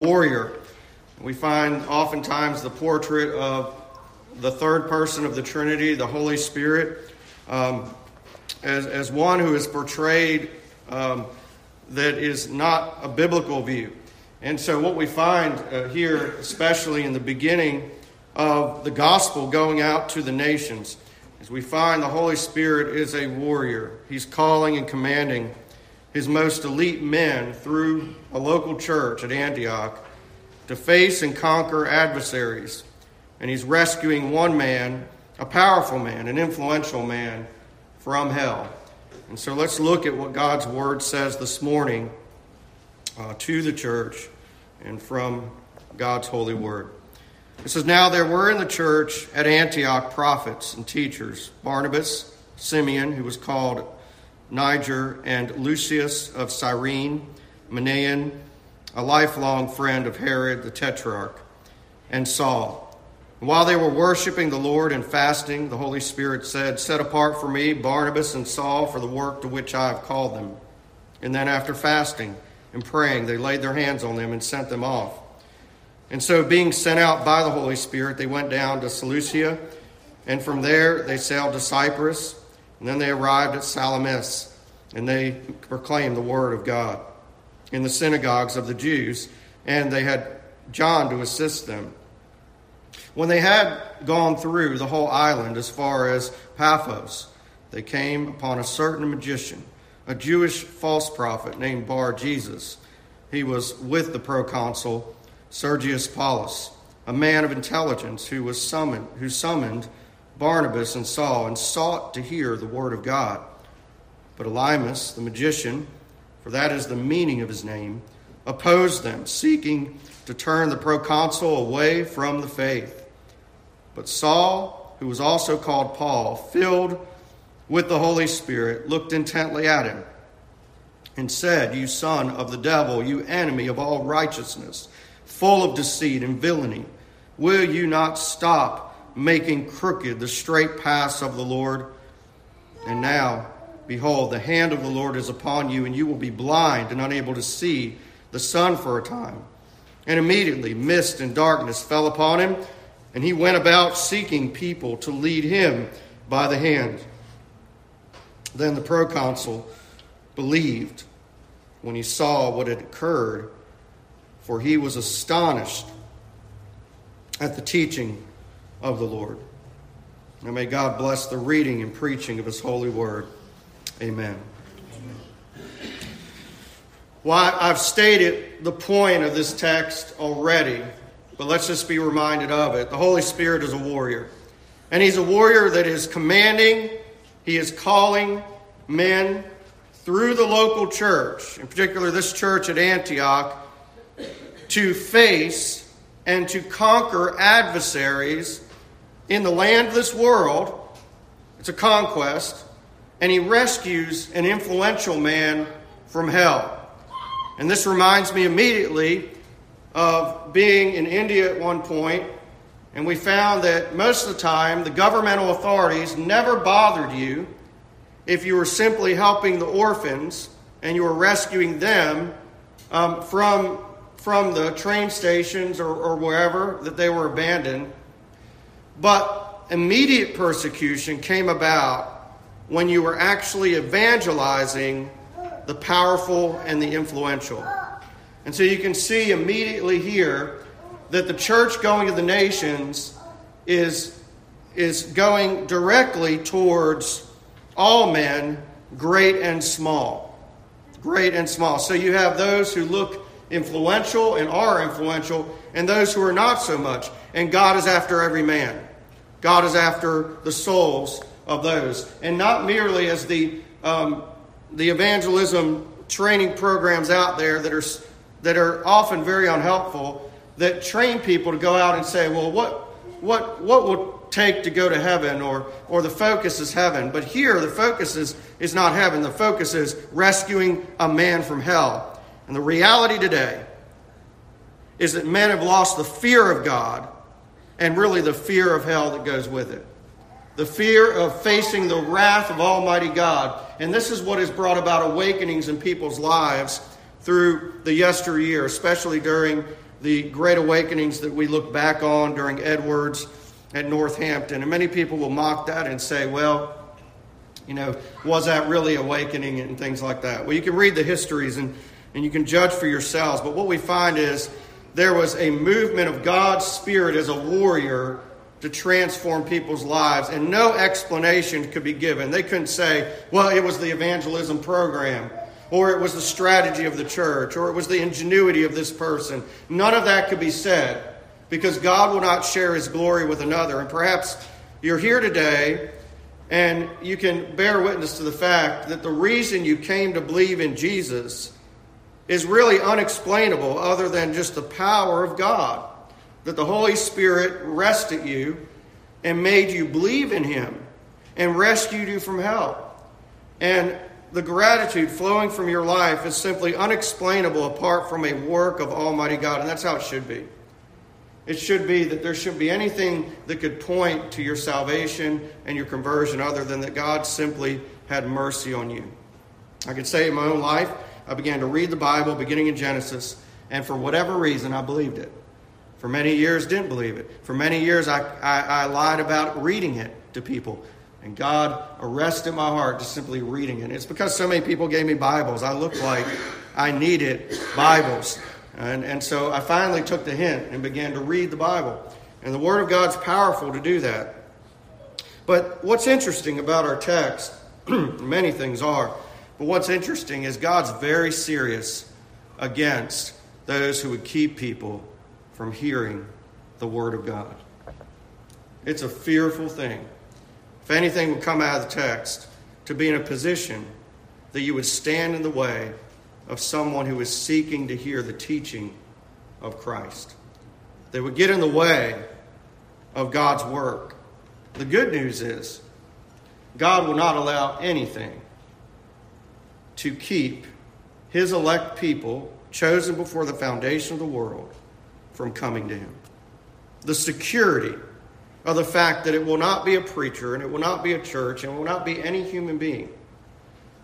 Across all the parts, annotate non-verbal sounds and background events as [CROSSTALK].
warrior. We find oftentimes the portrait of the third person of the Trinity, the Holy Spirit, um, as, as one who is portrayed um, that is not a biblical view. And so, what we find uh, here, especially in the beginning of the gospel going out to the nations, is we find the Holy Spirit is a warrior. He's calling and commanding his most elite men through a local church at Antioch to face and conquer adversaries. And he's rescuing one man, a powerful man, an influential man, from hell. And so let's look at what God's word says this morning uh, to the church and from God's holy word. It says, Now there were in the church at Antioch prophets and teachers Barnabas, Simeon, who was called Niger, and Lucius of Cyrene, Manaen, a lifelong friend of Herod the Tetrarch, and Saul. And while they were worshiping the Lord and fasting, the Holy Spirit said, Set apart for me Barnabas and Saul for the work to which I have called them. And then after fasting and praying, they laid their hands on them and sent them off. And so, being sent out by the Holy Spirit, they went down to Seleucia, and from there they sailed to Cyprus and then they arrived at Salamis, and they proclaimed the word of God in the synagogues of the Jews, and they had John to assist them. When they had gone through the whole island as far as Paphos, they came upon a certain magician, a Jewish false prophet named Bar Jesus. He was with the proconsul Sergius Paulus, a man of intelligence who was summoned, who summoned Barnabas and Saul and sought to hear the word of God. But Elymas, the magician, for that is the meaning of his name, opposed them, seeking to turn the proconsul away from the faith. But Saul, who was also called Paul, filled with the Holy Spirit, looked intently at him and said, You son of the devil, you enemy of all righteousness, full of deceit and villainy, will you not stop? Making crooked the straight paths of the Lord. And now, behold, the hand of the Lord is upon you, and you will be blind and unable to see the sun for a time. And immediately mist and darkness fell upon him, and he went about seeking people to lead him by the hand. Then the proconsul believed when he saw what had occurred, for he was astonished at the teaching of the Lord. And may God bless the reading and preaching of His holy word. Amen. Well, I've stated the point of this text already, but let's just be reminded of it. The Holy Spirit is a warrior, and He's a warrior that is commanding, He is calling men through the local church, in particular this church at Antioch, to face and to conquer adversaries in the land of this world. It's a conquest. And he rescues an influential man from hell. And this reminds me immediately of being in India at one point, and we found that most of the time the governmental authorities never bothered you if you were simply helping the orphans and you were rescuing them um, from, from the train stations or, or wherever that they were abandoned. But immediate persecution came about when you were actually evangelizing the powerful and the influential. And so you can see immediately here that the church going to the nations is, is going directly towards all men, great and small. Great and small. So you have those who look influential and are influential, and those who are not so much. And God is after every man. God is after the souls of those. And not merely as the, um, the evangelism training programs out there that are, that are often very unhelpful, that train people to go out and say, well, what, what, what will take to go to heaven or, or the focus is heaven. But here, the focus is, is not heaven. The focus is rescuing a man from hell. And the reality today is that men have lost the fear of God and really the fear of hell that goes with it. The fear of facing the wrath of Almighty God. And this is what has brought about awakenings in people's lives through the yesteryear, especially during the great awakenings that we look back on during Edwards at Northampton. And many people will mock that and say, well, you know, was that really awakening and things like that? Well, you can read the histories and, and you can judge for yourselves. But what we find is there was a movement of God's Spirit as a warrior to transform people's lives, and no explanation could be given. They couldn't say, well, it was the evangelism program, or it was the strategy of the church, or it was the ingenuity of this person. None of that could be said because God will not share his glory with another. And perhaps you're here today and you can bear witness to the fact that the reason you came to believe in Jesus is really unexplainable other than just the power of God. That the Holy Spirit rested you and made you believe in Him and rescued you from hell. And the gratitude flowing from your life is simply unexplainable apart from a work of Almighty God. And that's how it should be. It should be that there shouldn't be anything that could point to your salvation and your conversion other than that God simply had mercy on you. I could say in my own life, I began to read the Bible beginning in Genesis, and for whatever reason, I believed it. For many years, didn't believe it. For many years, I, I, I lied about reading it to people. And God arrested my heart just simply reading it. It's because so many people gave me Bibles. I looked like I needed Bibles. And, and so I finally took the hint and began to read the Bible. And the Word of God's powerful to do that. But what's interesting about our text, [CLEARS THROAT] many things are, but what's interesting is God's very serious against those who would keep people from hearing the Word of God. It's a fearful thing. If anything would come out of the text, to be in a position that you would stand in the way of someone who is seeking to hear the teaching of Christ. They would get in the way of God's work. The good news is God will not allow anything to keep his elect people, chosen before the foundation of the world, from coming to him. The security of the fact that it will not be a preacher and it will not be a church and it will not be any human being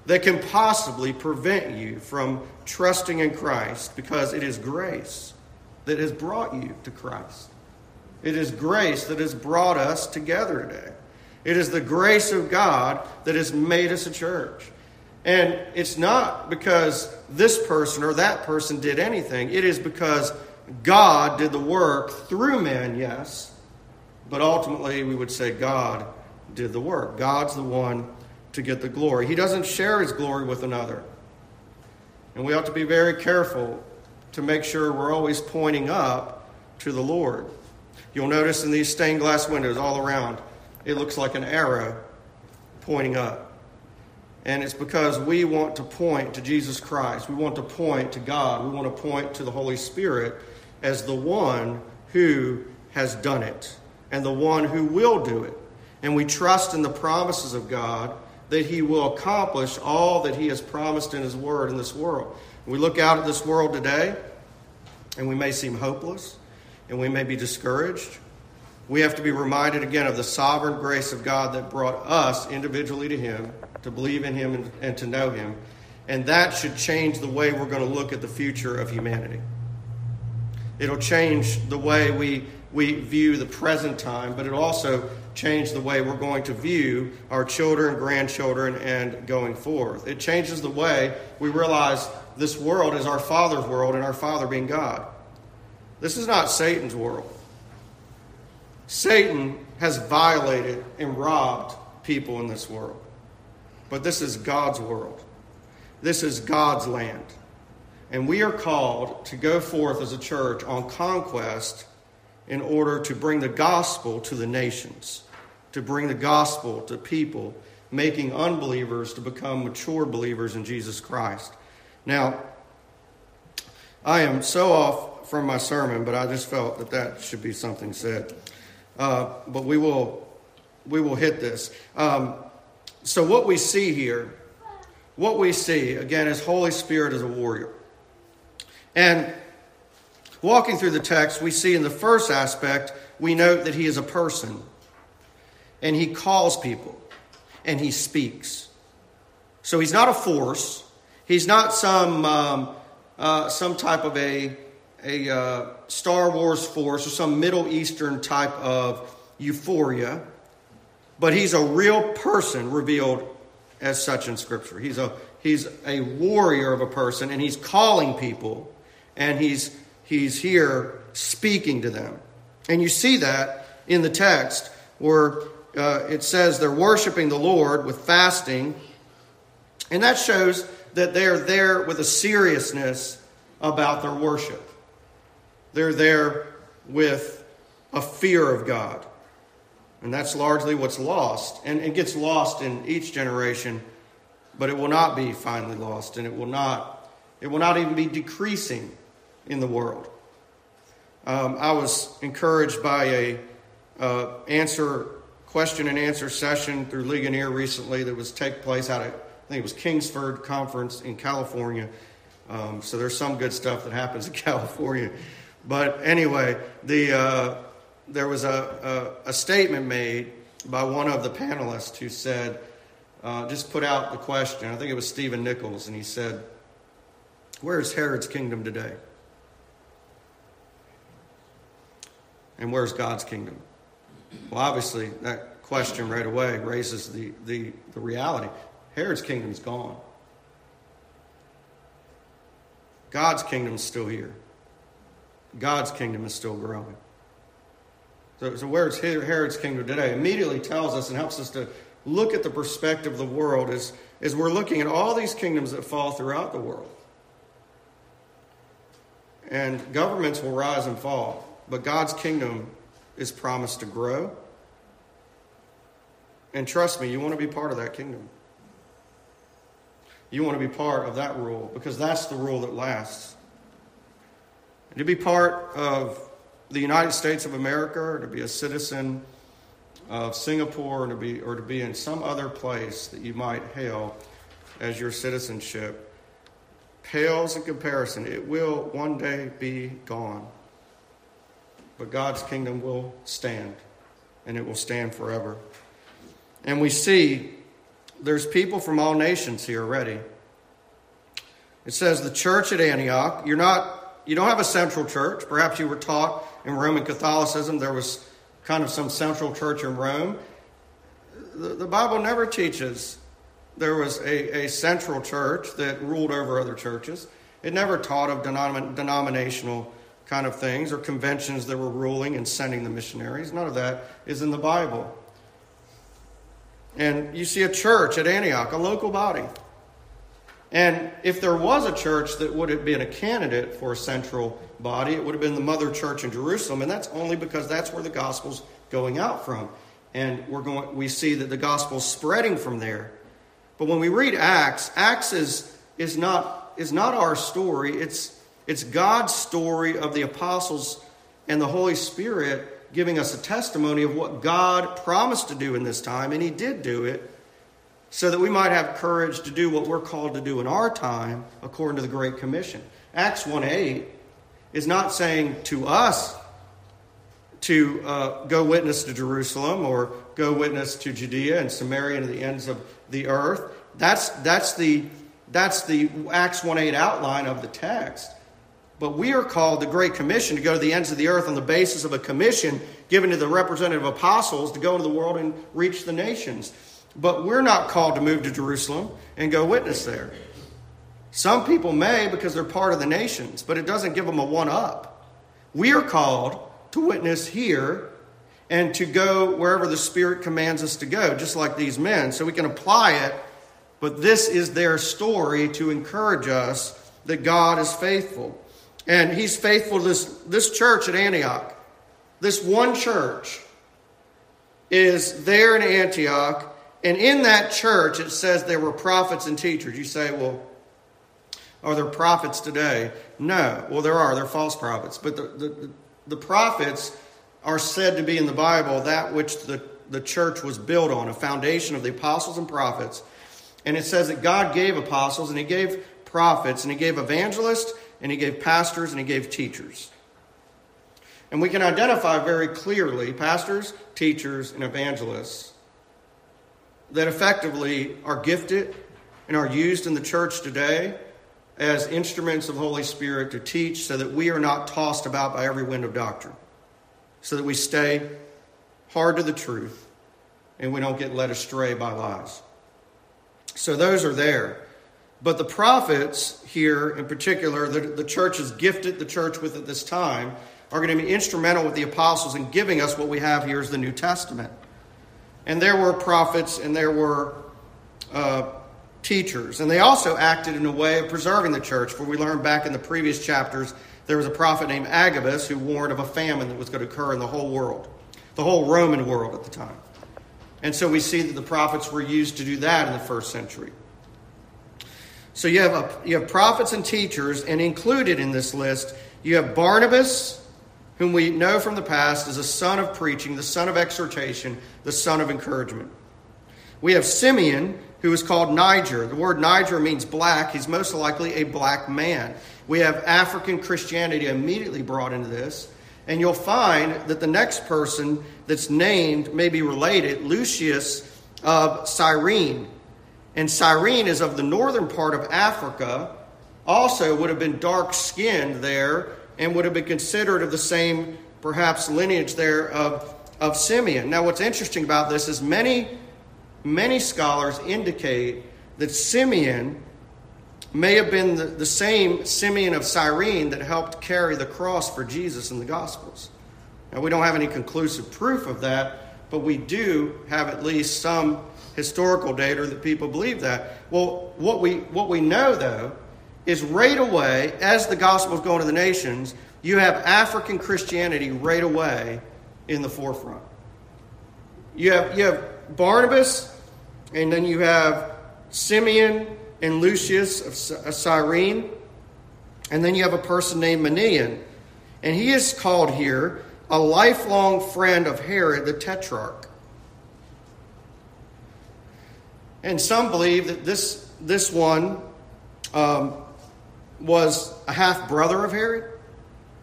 that can possibly prevent you from trusting in Christ because it is grace that has brought you to Christ. It is grace that has brought us together today. It is the grace of God that has made us a church. And it's not because this person or that person did anything, it is because God did the work through men, yes, but ultimately we would say God did the work. God's the one to get the glory. He doesn't share his glory with another. And we ought to be very careful to make sure we're always pointing up to the Lord. You'll notice in these stained glass windows all around, it looks like an arrow pointing up. And it's because we want to point to Jesus Christ. We want to point to God. We want to point to the Holy Spirit as the one who has done it and the one who will do it. And we trust in the promises of God that he will accomplish all that he has promised in his word in this world. We look out at this world today, and we may seem hopeless, and we may be discouraged. We have to be reminded again of the sovereign grace of God that brought us individually to him, to believe in him and, and to know him. And that should change the way we're going to look at the future of humanity. It'll change the way we, we view the present time, but it'll also change the way we're going to view our children, grandchildren, and going forth. It changes the way we realize this world is our Father's world and our Father being God. This is not Satan's world. Satan has violated and robbed people in this world. But this is God's world. This is God's land. And we are called to go forth as a church on conquest in order to bring the gospel to the nations to bring the gospel to people, making unbelievers to become mature believers in Jesus Christ. Now, I am so off from my sermon, but I just felt that that should be something said. Uh, but we will we will hit this. Um, so what we see here, what we see again is Holy Spirit as a warrior, and walking through the text, we see in the first aspect we note that he is a person and he calls people and he speaks. So he's not a force. He's not some um, uh, some type of a a uh, Star Wars force or some Middle Eastern type of euphoria, but he's a real person revealed as such in Scripture. He's a, he's a warrior of a person, and he's calling people, and he's, he's here speaking to them. And you see that in the text where uh, it says they're worshiping the Lord with fasting, and that shows that they're there with a seriousness about their worship. They're there with a fear of God. And that's largely what's lost. And it gets lost in each generation, but it will not be finally lost, and it will not, it will not even be decreasing in the world. Um, I was encouraged by a uh, answer question and answer session through Ligonier recently that was take place out I think it was Kingsford Conference in California. Um, so there's some good stuff that happens in [LAUGHS] California. But anyway, the uh, there was a, a, a, statement made by one of the panelists who said, uh, just put out the question. I think it was Stephen Nichols, and he said, Where's Herod's kingdom today? And where's God's kingdom? Well, obviously, that question right away raises the, the, the reality Herod's kingdom is gone. God's kingdom is still here. God's kingdom is still growing. So, so where's Herod's kingdom today? Immediately tells us and helps us to look at the perspective of the world as, as we're looking at all these kingdoms that fall throughout the world. And governments will rise and fall, but God's kingdom is promised to grow. And trust me, you want to be part of that kingdom. You want to be part of that rule because that's the rule that lasts. And to be part of the United States of America or to be a citizen of Singapore or to be, or to be in some other place that you might hail as your citizenship pales in comparison. It will one day be gone. But God's kingdom will stand, and it will stand forever. And we see there's people from all nations here already. It says the church at Antioch, you're not you don't have a central church. Perhaps you were taught in Roman Catholicism there was kind of some central church in Rome. The, the Bible never teaches there was a, a central church that ruled over other churches. It never taught of denom- denominational kind of things or conventions that were ruling and sending the missionaries. None of that is in the Bible. And you see a church at Antioch, a local body. And if there was a church that would have been a candidate for a central body, it would have been the mother church in Jerusalem, and that's only because that's where the gospel's going out from. And we're going we see that the gospel's spreading from there. But when we read Acts, Acts is, is not is not our story. It's it's God's story of the apostles and the Holy Spirit giving us a testimony of what God promised to do in this time, and He did do it so that we might have courage to do what we're called to do in our time according to the Great Commission. Acts 1 8 is not saying to us to uh, go witness to Jerusalem or go witness to Judea and Samaria and the ends of the earth. That's, that's, the, that's the Acts 1 8 outline of the text. But we are called the Great Commission to go to the ends of the earth on the basis of a commission given to the representative apostles to go into the world and reach the nations. But we're not called to move to Jerusalem and go witness there. Some people may because they're part of the nations, but it doesn't give them a one up. We are called to witness here and to go wherever the Spirit commands us to go, just like these men. So we can apply it, but this is their story to encourage us that God is faithful. And He's faithful to this, this church at Antioch. This one church is there in Antioch and in that church, it says there were prophets and teachers. You say, well, are there prophets today? No. Well, there are. They're false prophets. But the, the, the prophets are said to be in the Bible that which the, the church was built on, a foundation of the apostles and prophets. And it says that God gave apostles and he gave prophets and he gave evangelists and he gave pastors and he gave teachers. And we can identify very clearly pastors, teachers, and evangelists that effectively are gifted and are used in the church today as instruments of Holy Spirit to teach so that we are not tossed about by every wind of doctrine, so that we stay hard to the truth and we don't get led astray by lies. So those are there. But the prophets here, in particular, the, the church has gifted the church with at this time, are going to be instrumental with the apostles in giving us what we have here as the New Testament. And there were prophets and there were uh, teachers. And they also acted in a way of preserving the church, for we learned back in the previous chapters there was a prophet named Agabus who warned of a famine that was going to occur in the whole world, the whole Roman world at the time. And so we see that the prophets were used to do that in the first century. So you have, a, you have prophets and teachers, and included in this list, you have Barnabas, whom we know from the past as a son of preaching, the son of exhortation, the son of encouragement. We have Simeon, who is called Niger. The word Niger means black. He's most likely a black man. We have African Christianity immediately brought into this. And you'll find that the next person that's named may be related, Lucius of Cyrene. And Cyrene is of the northern part of Africa, also would have been dark skinned there, and would have been considered of the same, perhaps, lineage there of, of Simeon. Now, what's interesting about this is many many scholars indicate that Simeon may have been the, the, same Simeon of Cyrene that helped carry the cross for Jesus in the Gospels. Now, we don't have any conclusive proof of that, but we do have at least some historical data that people believe that. Well, what we, what we know, though, is right away, as the gospel is going to the nations, you have African Christianity right away in the forefront. You have, you have Barnabas and then you have Simeon and Lucius of Cyrene. And then you have a person named Manaen. And he is called here a lifelong friend of Herod the Tetrarch. And some believe that this, this one um, was a half brother of Herod.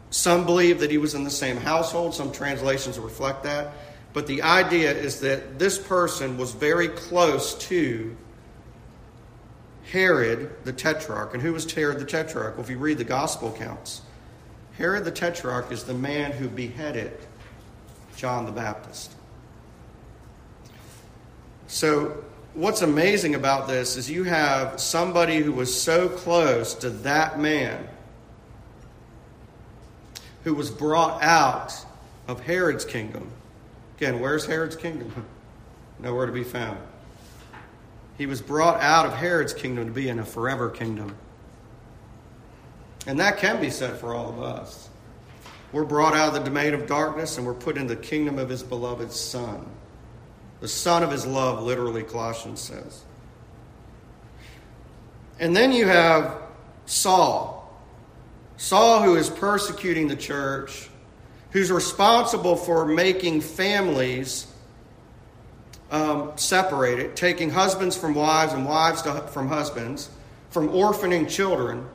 Some believe that he was in the same household. Some translations reflect that. But the idea is that this person was very close to Herod the Tetrarch. And who was Herod the Tetrarch? Well, if you read the gospel accounts, Herod the Tetrarch is the man who beheaded John the Baptist. So, what's amazing about this is you have somebody who was so close to that man who was brought out of Herod's kingdom Again, where's Herod's kingdom? [LAUGHS] Nowhere to be found. He was brought out of Herod's kingdom to be in a forever kingdom. And that can be said for all of us. We're brought out of the domain of darkness and we're put in the kingdom of his beloved Son. The Son of his love, literally, Colossians says. And then you have Saul. Saul, who is persecuting the church who's responsible for making families um, separated, taking husbands from wives and wives to, from husbands, from orphaning children.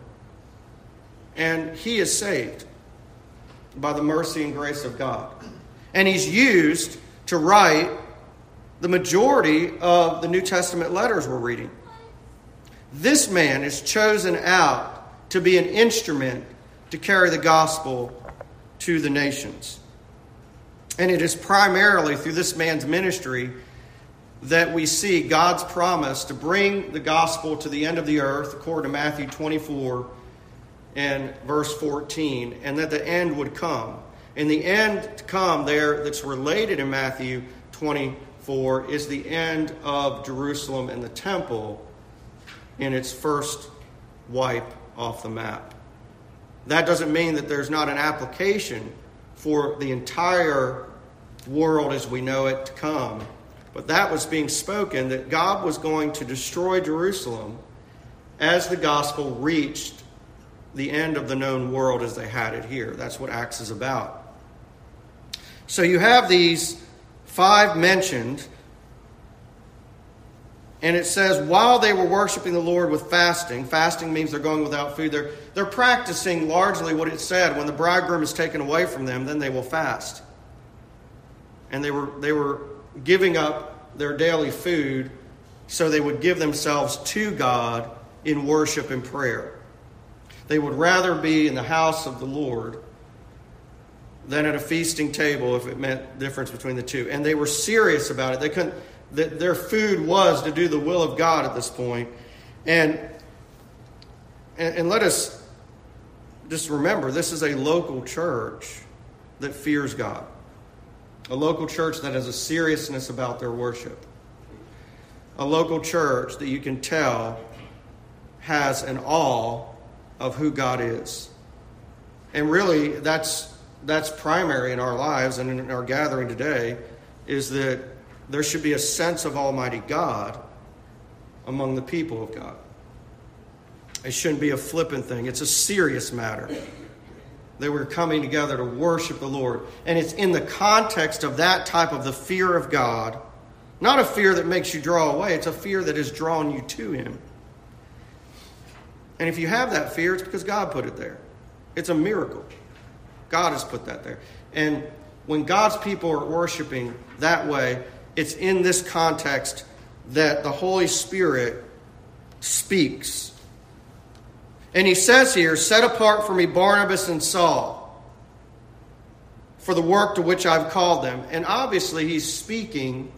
And he is saved by the mercy and grace of God. And he's used to write the majority of the New Testament letters we're reading. This man is chosen out to be an instrument to carry the gospel to the nations. And it is primarily through this man's ministry that we see God's promise to bring the gospel to the end of the earth, according to Matthew 24 and verse 14, and that the end would come. And the end to come there that's related in Matthew 24 is the end of Jerusalem and the temple in its first wipe off the map. That doesn't mean that there's not an application for the entire world as we know it to come. But that was being spoken that God was going to destroy Jerusalem as the gospel reached the end of the known world as they had it here. That's what Acts is about. So you have these five mentioned and it says, while they were worshiping the Lord with fasting, fasting means they're going without food, they're, they're practicing largely what it said when the bridegroom is taken away from them, then they will fast. And they were, they were giving up their daily food so they would give themselves to God in worship and prayer. They would rather be in the house of the Lord than at a feasting table if it meant difference between the two. And they were serious about it. They couldn't that their food was to do the will of God at this point. And and, and let us just remember this is a local church that fears God. A local church that has a seriousness about their worship. A local church that you can tell has an awe of who God is. And really, that's, that's primary in our lives and in our gathering today is that there should be a sense of Almighty God among the people of God. It shouldn't be a flippant thing, it's a serious matter. That we're coming together to worship the Lord. And it's in the context of that type of the fear of God, not a fear that makes you draw away, it's a fear that has drawn you to Him. And if you have that fear, it's because God put it there. It's a miracle. God has put that there. And when God's people are worshiping that way, it's in this context that the Holy Spirit speaks. And he says here, Set apart for me Barnabas and Saul for the work to which I've called them. And obviously, he's speaking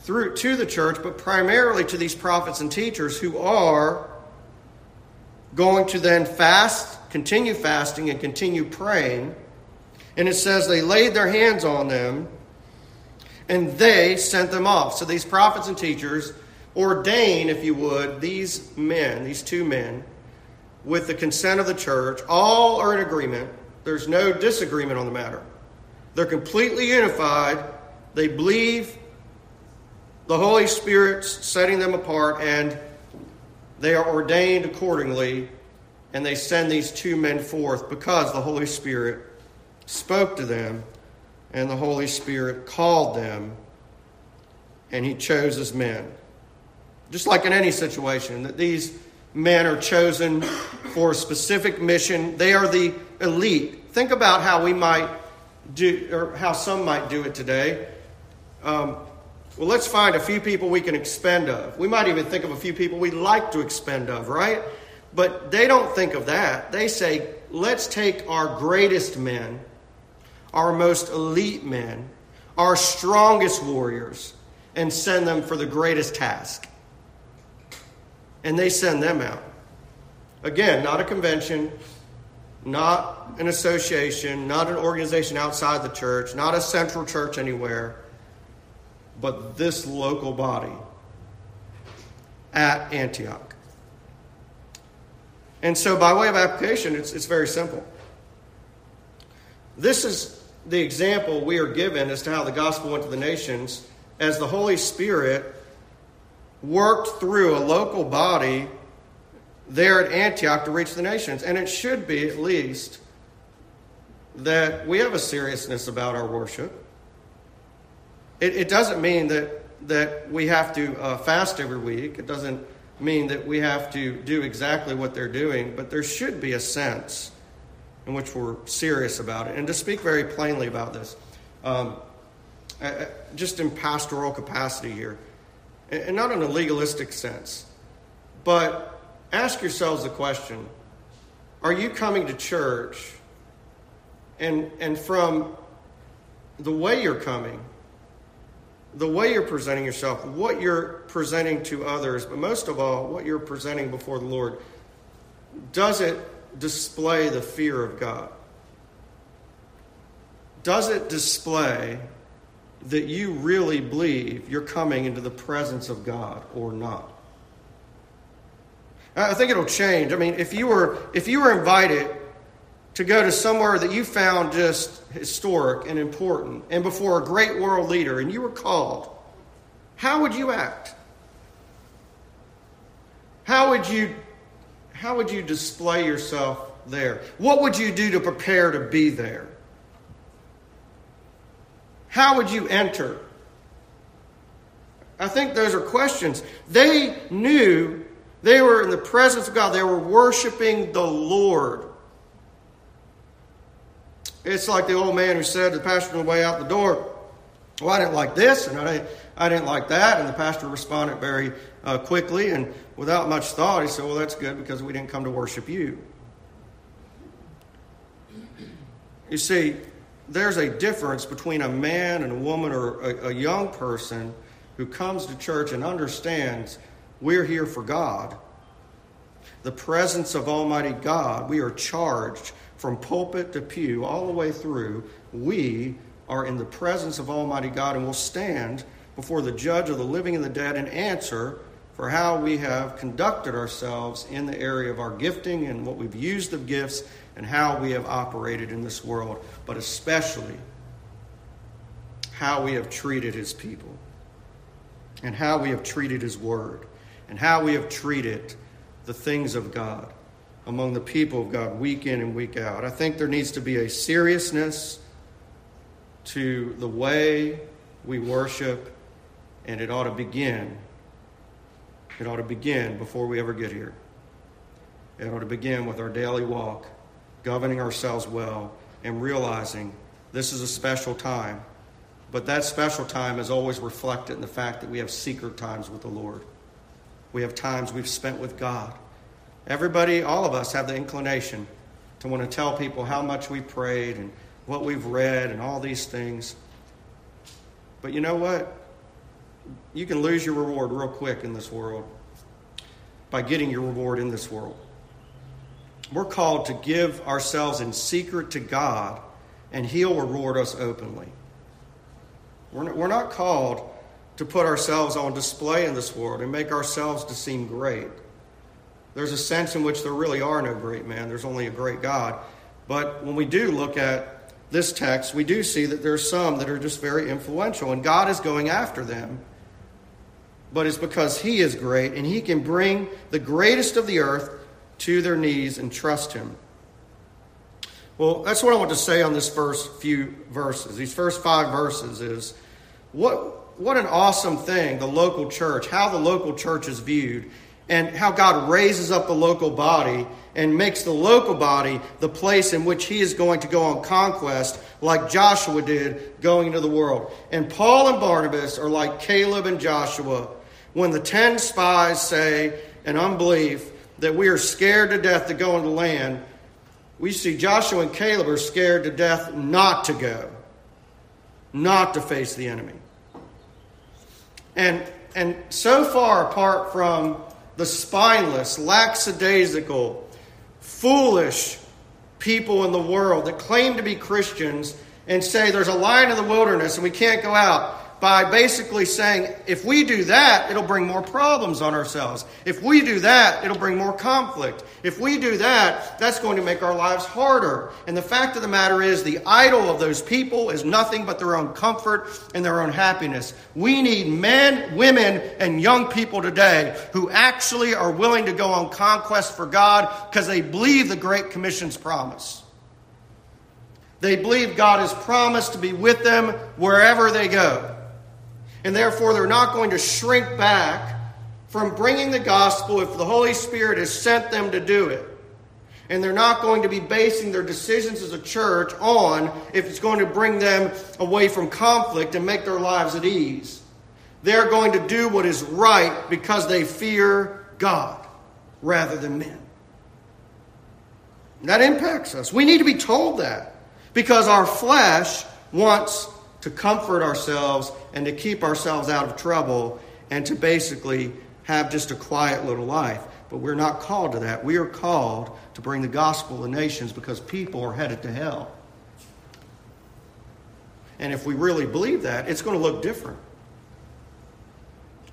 through to the church, but primarily to these prophets and teachers who are going to then fast, continue fasting, and continue praying. And it says they laid their hands on them and they sent them off. So these prophets and teachers ordain, if you would, these men, these two men, with the consent of the church. All are in agreement. There's no disagreement on the matter. They're completely unified. They believe the Holy Spirit's setting them apart, and they are ordained accordingly, and they send these two men forth because the Holy Spirit spoke to them, and the Holy Spirit called them, and He chose His men. Just like in any situation, that these men are chosen for a specific mission. They are the elite. Think about how we might do, or how some might do it today. Um, well, let's find a few people we can expend of. We might even think of a few people we'd like to expend of, right? But they don't think of that. They say, let's take our greatest men, our most elite men, our strongest warriors, and send them for the greatest task. And they send them out. Again, not a convention, not an association, not an organization outside the church, not a central church anywhere but this local body at Antioch. And so, by way of application, it's, it's very simple. This is the example we are given as to how the gospel went to the nations as the Holy Spirit worked through a local body there at Antioch to reach the nations. And it should be, at least, that we have a seriousness about our worship it, it doesn't mean that, that we have to uh, fast every week. It doesn't mean that we have to do exactly what they're doing, but there should be a sense in which we're serious about it. And to speak very plainly about this, um, just in pastoral capacity here, and not in a legalistic sense, but ask yourselves the question Are you coming to church and, and from the way you're coming, the way you're presenting yourself, what you're presenting to others, but most of all, what you're presenting before the Lord, does it display the fear of God? Does it display that you really believe you're coming into the presence of God or not? I think it'll change. I mean, if you were if you were invited to go to somewhere that you found just historic and important and before a great world leader and you were called, how would you act? How would you how would you display yourself there? What would you do to prepare to be there? How would you enter? I think those are questions. They knew they were in the presence of God. They were worshiping the Lord. It's like the old man who said to the pastor on the way out the door, Well, I didn't like this, and I didn't, I didn't like that. And the pastor responded very uh, quickly and without much thought. He said, Well, that's good because we didn't come to worship you. You see, there's a difference between a man and a woman or a, a young person who comes to church and understands we're here for God, the presence of Almighty God. We are charged from pulpit to pew, all the way through. We are in the presence of Almighty God and will stand before the judge of the living and the dead and answer for how we have conducted ourselves in the area of our gifting and what we've used of gifts and how we have operated in this world, but especially how we have treated his people and how we have treated his word and how we have treated the things of God among the people of God week in and week out. I think there needs to be a seriousness to the way we worship, and it ought to begin it ought to begin before we ever get here. It ought to begin with our daily walk, governing ourselves well, and realizing this is a special time. But that special time is always reflected in the fact that we have secret times with the Lord. We have times we've spent with God. Everybody, all of us, have the inclination to want to tell people how much we prayed and what we've read and all these things. But you know what? you can lose your reward real quick in this world by getting your reward in this world. We're called to give ourselves in secret to God, and He'll reward us openly. We're not, we're not called to put ourselves on display in this world and make ourselves to seem great. There's a sense in which there really are no great men, there's only a great God. But when we do look at this text, we do see that there are some that are just very influential, and God is going after them but it's because He is great and He can bring the greatest of the earth to their knees and trust Him. Well, that's what I want to say on this first few verses. These first five verses is what, what an awesome thing the local church, how the local church is viewed, and how God raises up the local body and makes the local body the place in which he is going to go on conquest, like Joshua did going into the world. And Paul and Barnabas are like Caleb and Joshua when the ten spies say in unbelief that we are scared to death to go into land. We see Joshua and Caleb are scared to death not to go, not to face the enemy. And, and so far apart from the spineless, lackadaisical, foolish people in the world that claim to be Christians and say there's a lion in the wilderness and we can't go out by basically saying, if we do that, it'll bring more problems on ourselves. If we do that, it'll bring more conflict. If we do that, that's going to make our lives harder. And the fact of the matter is, the idol of those people is nothing but their own comfort and their own happiness. We need men, women, and young people today who actually are willing to go on conquest for God because they believe the Great Commission's promise. They believe God has promised to be with them wherever they go and therefore they're not going to shrink back from bringing the gospel if the Holy Spirit has sent them to do it. And they're not going to be basing their decisions as a church on if it's going to bring them away from conflict and make their lives at ease. They're going to do what is right because they fear God rather than men. that impacts us. We need to be told that because our flesh wants to comfort ourselves and to keep ourselves out of trouble and to basically have just a quiet little life. But we're not called to that. We are called to bring the gospel to nations because people are headed to hell. And if we really believe that, it's going to look different.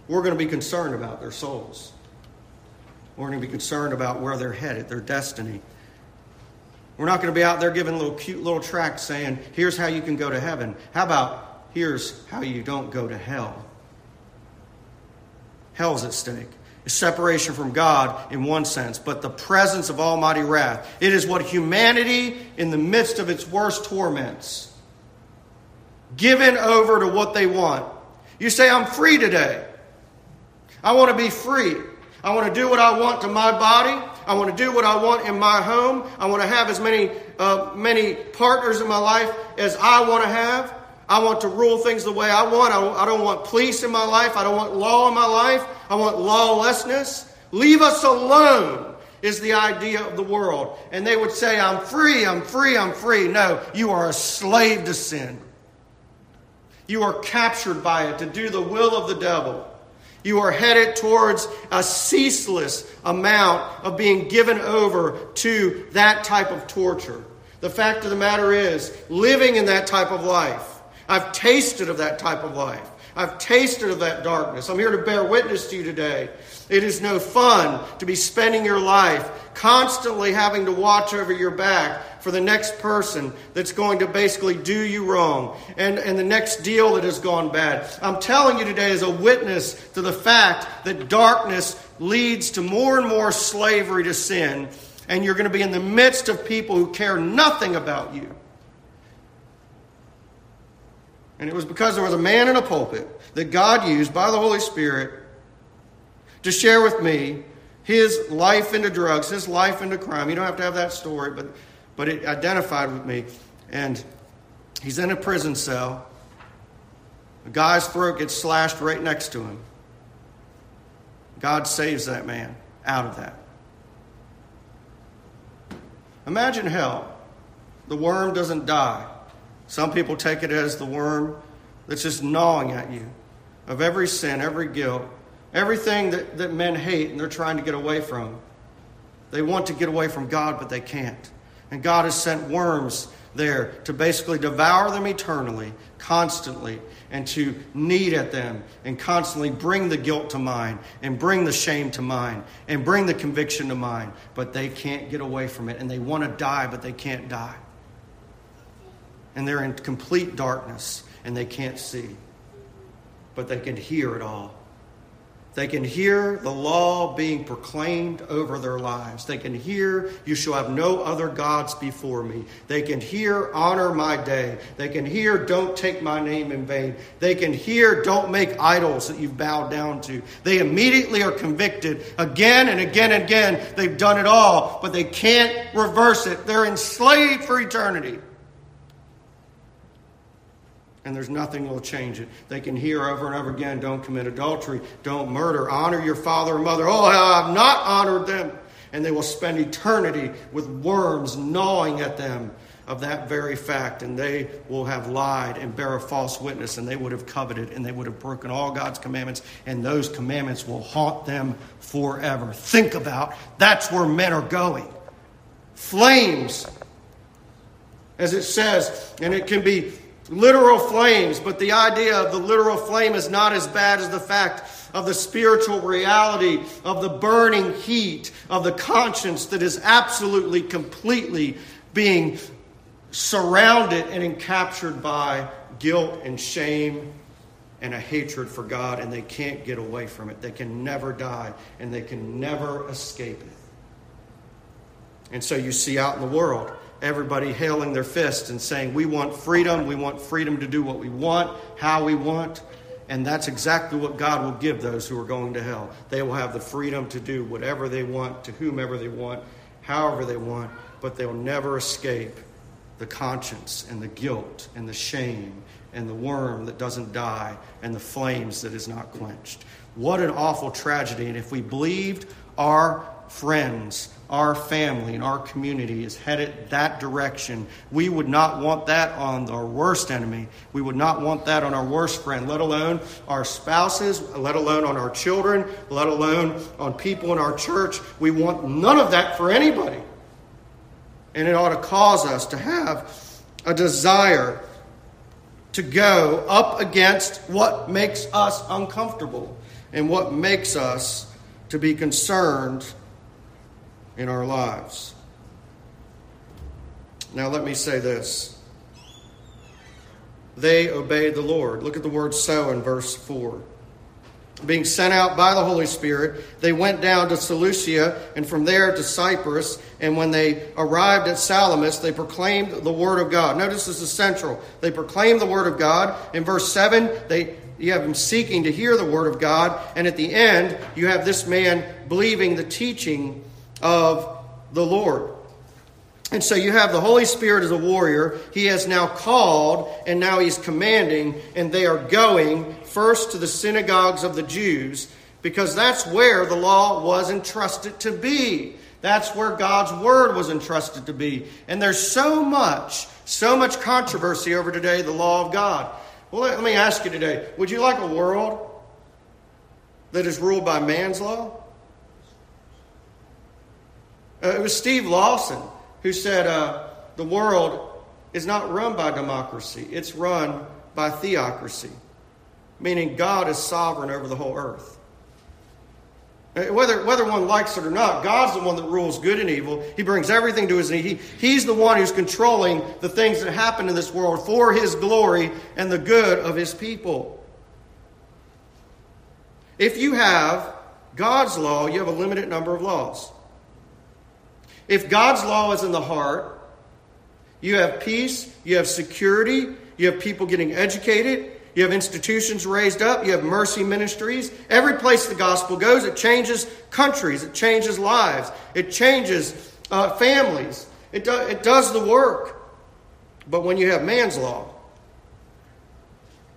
We're going to be concerned about their souls. We're going to be concerned about where they're headed, their destiny. We're not going to be out there giving little cute little tracts saying, here's how you can go to heaven. How about, here's how you don't go to hell? Hell's at stake. It's separation from God in one sense, but the presence of Almighty wrath. It is what humanity, in the midst of its worst torments, given over to what they want. You say, I'm free today. I want to be free. I want to do what I want to my body. I want to do what I want in my home. I want to have as many, uh, many partners in my life as I want to have. I want to rule things the way I want. I don't want police in my life. I don't want law in my life. I want lawlessness. Leave us alone. is the idea of the world. And they would say, I'm free, I'm free, I'm free. No, you are a slave to sin. You are captured by it to do the will of the devil. You are headed towards a ceaseless amount of being given over to that type of torture. The fact of the matter is, living in that type of life, I've tasted of that type of life. I've tasted of that darkness. I'm here to bear witness to you today. It is no fun to be spending your life constantly having to watch over your back for the next person that's going to basically do you wrong and, and the next deal that has gone bad. I'm telling you today as a witness to the fact that darkness leads to more and more slavery to sin, and you're going to be in the midst of people who care nothing about you. And it was because there was a man in a pulpit that God used by the Holy Spirit to share with me his life into drugs, his life into crime. You don't have to have that story, but, but it identified with me. And he's in a prison cell. A guy's throat gets slashed right next to him. God saves that man out of that. Imagine hell. The worm doesn't die. Some people take it as the worm that's just gnawing at you of every sin, every guilt, everything that, that men hate and they're trying to get away from. They want to get away from God, but they can't. And God has sent worms there to basically devour them eternally, constantly, and to knead at them and constantly bring the guilt to mind and bring the shame to mind and bring the conviction to mind. But they can't get away from it. And they want to die, but they can't die and they're in complete darkness and they can't see, but they can hear it all. They can hear the law being proclaimed over their lives. They can hear, You shall have no other gods before me. They can hear, Honor my day. They can hear, Don't take my name in vain. They can hear, Don't make idols that you've bowed down to. They immediately are convicted again and again and again. They've done it all, but they can't reverse it. They're enslaved for eternity and there's nothing will change it. They can hear over and over again don't commit adultery, don't murder, honor your father and mother. Oh, I've not honored them. And they will spend eternity with worms gnawing at them of that very fact. And they will have lied and bear a false witness, and they would have coveted, and they would have broken all God's commandments, and those commandments will haunt them forever. Think about that's where men are going. Flames, as it says, and it can be literal flames, but the idea of the literal flame is not as bad as the fact of the spiritual reality of the burning heat of the conscience that is absolutely, completely being surrounded and encaptured by guilt and shame and a hatred for God, and they can't get away from it. They can never die, and they can never escape it. And so you see out in the world, everybody hailing their fists and saying, We want freedom. We want freedom to do what we want, how we want. And that's exactly what God will give those who are going to hell. They will have the freedom to do whatever they want, to whomever they want, however they want, but they'll never escape the conscience and the guilt and the shame and the worm that doesn't die and the flames that is not quenched. What an awful tragedy. And if we believed our friends our family and our community is headed that direction. We would not want that on our worst enemy. We would not want that on our worst friend, let alone our spouses, let alone on our children, let alone on people in our church. We want none of that for anybody. And it ought to cause us to have a desire to go up against what makes us uncomfortable and what makes us to be concerned in our lives. Now, let me say this. They obeyed the Lord. Look at the word so in verse 4. Being sent out by the Holy Spirit, they went down to Seleucia and from there to Cyprus. And when they arrived at Salamis, they proclaimed the word of God. Notice this is central. They proclaimed the word of God. In verse 7, they, you have them seeking to hear the word of God. And at the end, you have this man believing the teaching of the Lord. And so you have the Holy Spirit as a warrior. He has now called, and now he's commanding, and they are going first to the synagogues of the Jews, because that's where the law was entrusted to be. That's where God's word was entrusted to be. And there's so much, so much controversy over today, the law of God. Well, let, me ask you today would you like a world that is ruled by man's law? Uh, it was Steve Lawson who said uh, the world is not run by democracy, it's run by theocracy, meaning God is sovereign over the whole earth. Uh, whether, whether one likes it or not, God's the one that rules good and evil. He brings everything to his knee. He, he's the one who's controlling the things that happen in this world for his glory and the good of his people. If you have God's law, you have a limited number of laws. If God's law is in the heart, you have peace, you have security, you have people getting educated, you have institutions raised up, you have mercy ministries. Every place the gospel goes, it changes countries, it changes lives, it changes uh, families, it, do, it does the work. But when you have man's law,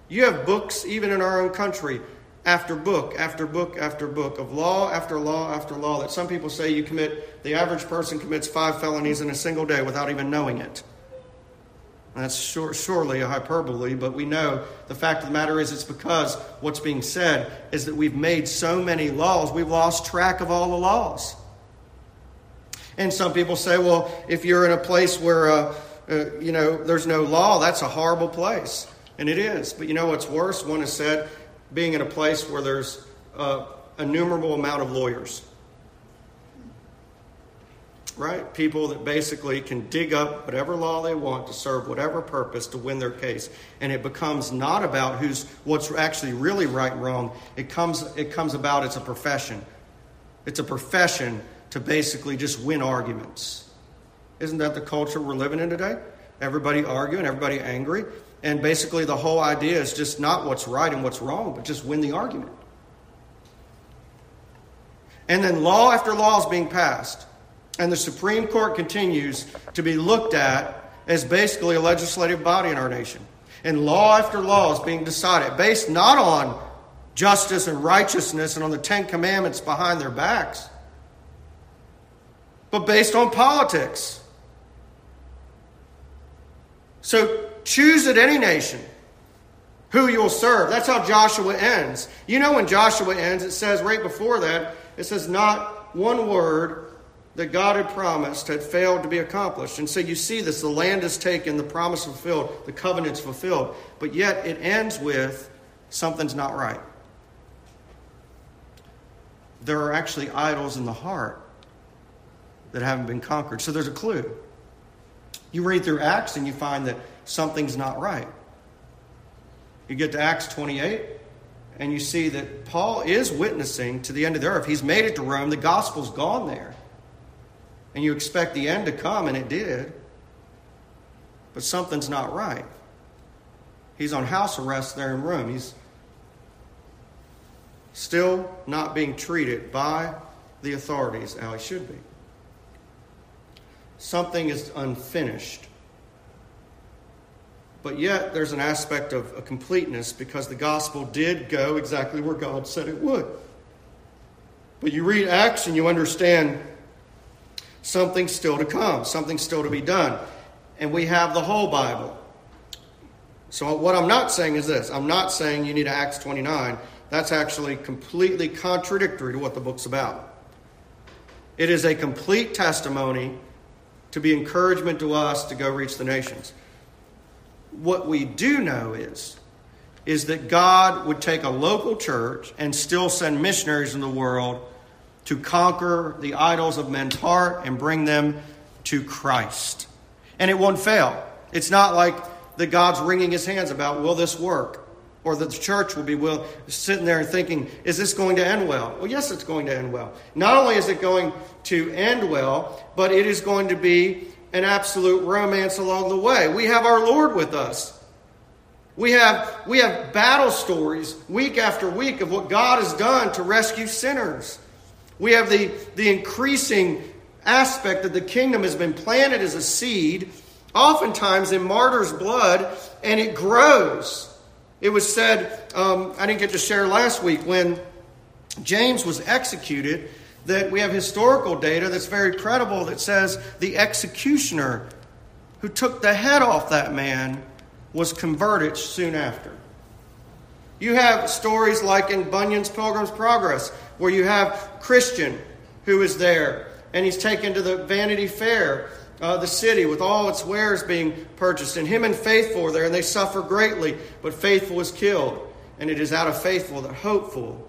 you have books, even in our own country, after book after book after book of law after law after law that some people say you commit, the average person commits five felonies in a single day without even knowing it. That's sure, surely a hyperbole, but we know the fact of the matter is it's because what's being said is that we've made so many laws, we've lost track of all the laws. And some people say, well, if you're in a place where, uh, uh, you know, there's no law, that's a horrible place. And it is. But you know what's worse? One has said being in a place where there's uh, innumerable amount of lawyers. Right? People that basically can dig up whatever law they want to serve whatever purpose to win their case. And it becomes not about who's what's actually really right and wrong. It comes it comes about it's a profession. It's a profession to basically just win arguments. Isn't that the culture we're living in today? Everybody arguing, everybody angry. And basically, the whole idea is just not what's right and what's wrong, but just win the argument. And then law after law is being passed. And the Supreme Court continues to be looked at as basically a legislative body in our nation. And law after law is being decided based not on justice and righteousness and on the Ten Commandments behind their backs, but based on politics. So choose at any nation who you'll serve. That's how Joshua ends. You know, when Joshua ends, it says right before that, it says, Not one word that God had promised had failed to be accomplished. And so you see this the land is taken, the promise fulfilled, the covenant's fulfilled. But yet it ends with something's not right. There are actually idols in the heart that haven't been conquered. So there's a clue. You read through Acts and you find that something's not right. You get to Acts 28 and you see that Paul is witnessing to the end of the earth. He's made it to Rome, the gospel's gone there. And you expect the end to come, and it did. But something's not right. He's on house arrest there in Rome. He's still not being treated by the authorities how he should be something is unfinished. But yet, there's an aspect of a completeness because the gospel did go exactly where God said it would. But you read Acts and you understand something's still to come, something's still to be done. And we have the whole Bible. So, what I'm not saying is this I'm not saying you need Acts 29. That's actually completely contradictory to what the book's about. It is a complete testimony to be encouragement to us to go reach the nations. What we do know is, is that God would take a local church and still send missionaries in the world to conquer the idols of men's heart and bring them to Christ. And it won't fail. It's not like that God's wringing his hands about, will this work? or that the church will be will, sitting there and thinking, is this going to end well? Well, yes, it's going to end well. Not only is it going to end well, but it is going to be an absolute romance along the way. We have our Lord with us. We have, we have battle stories week after week of what God has done to rescue sinners. We have the, the increasing aspect that the kingdom has been planted as a seed, oftentimes in martyrs' blood, and it grows. It was said, um, I didn't get to share last week, when James was executed, that we have historical data that's very credible that says the executioner who took the head off that man was converted soon after. You have stories like in Bunyan's Pilgrim's Progress, where you have Christian who is there and he's taken to the Vanity Fair, uh, the city, with all its wares being purchased. And him and Faithful are there, and they suffer greatly, but Faithful is killed. And it is out of Faithful that Hopeful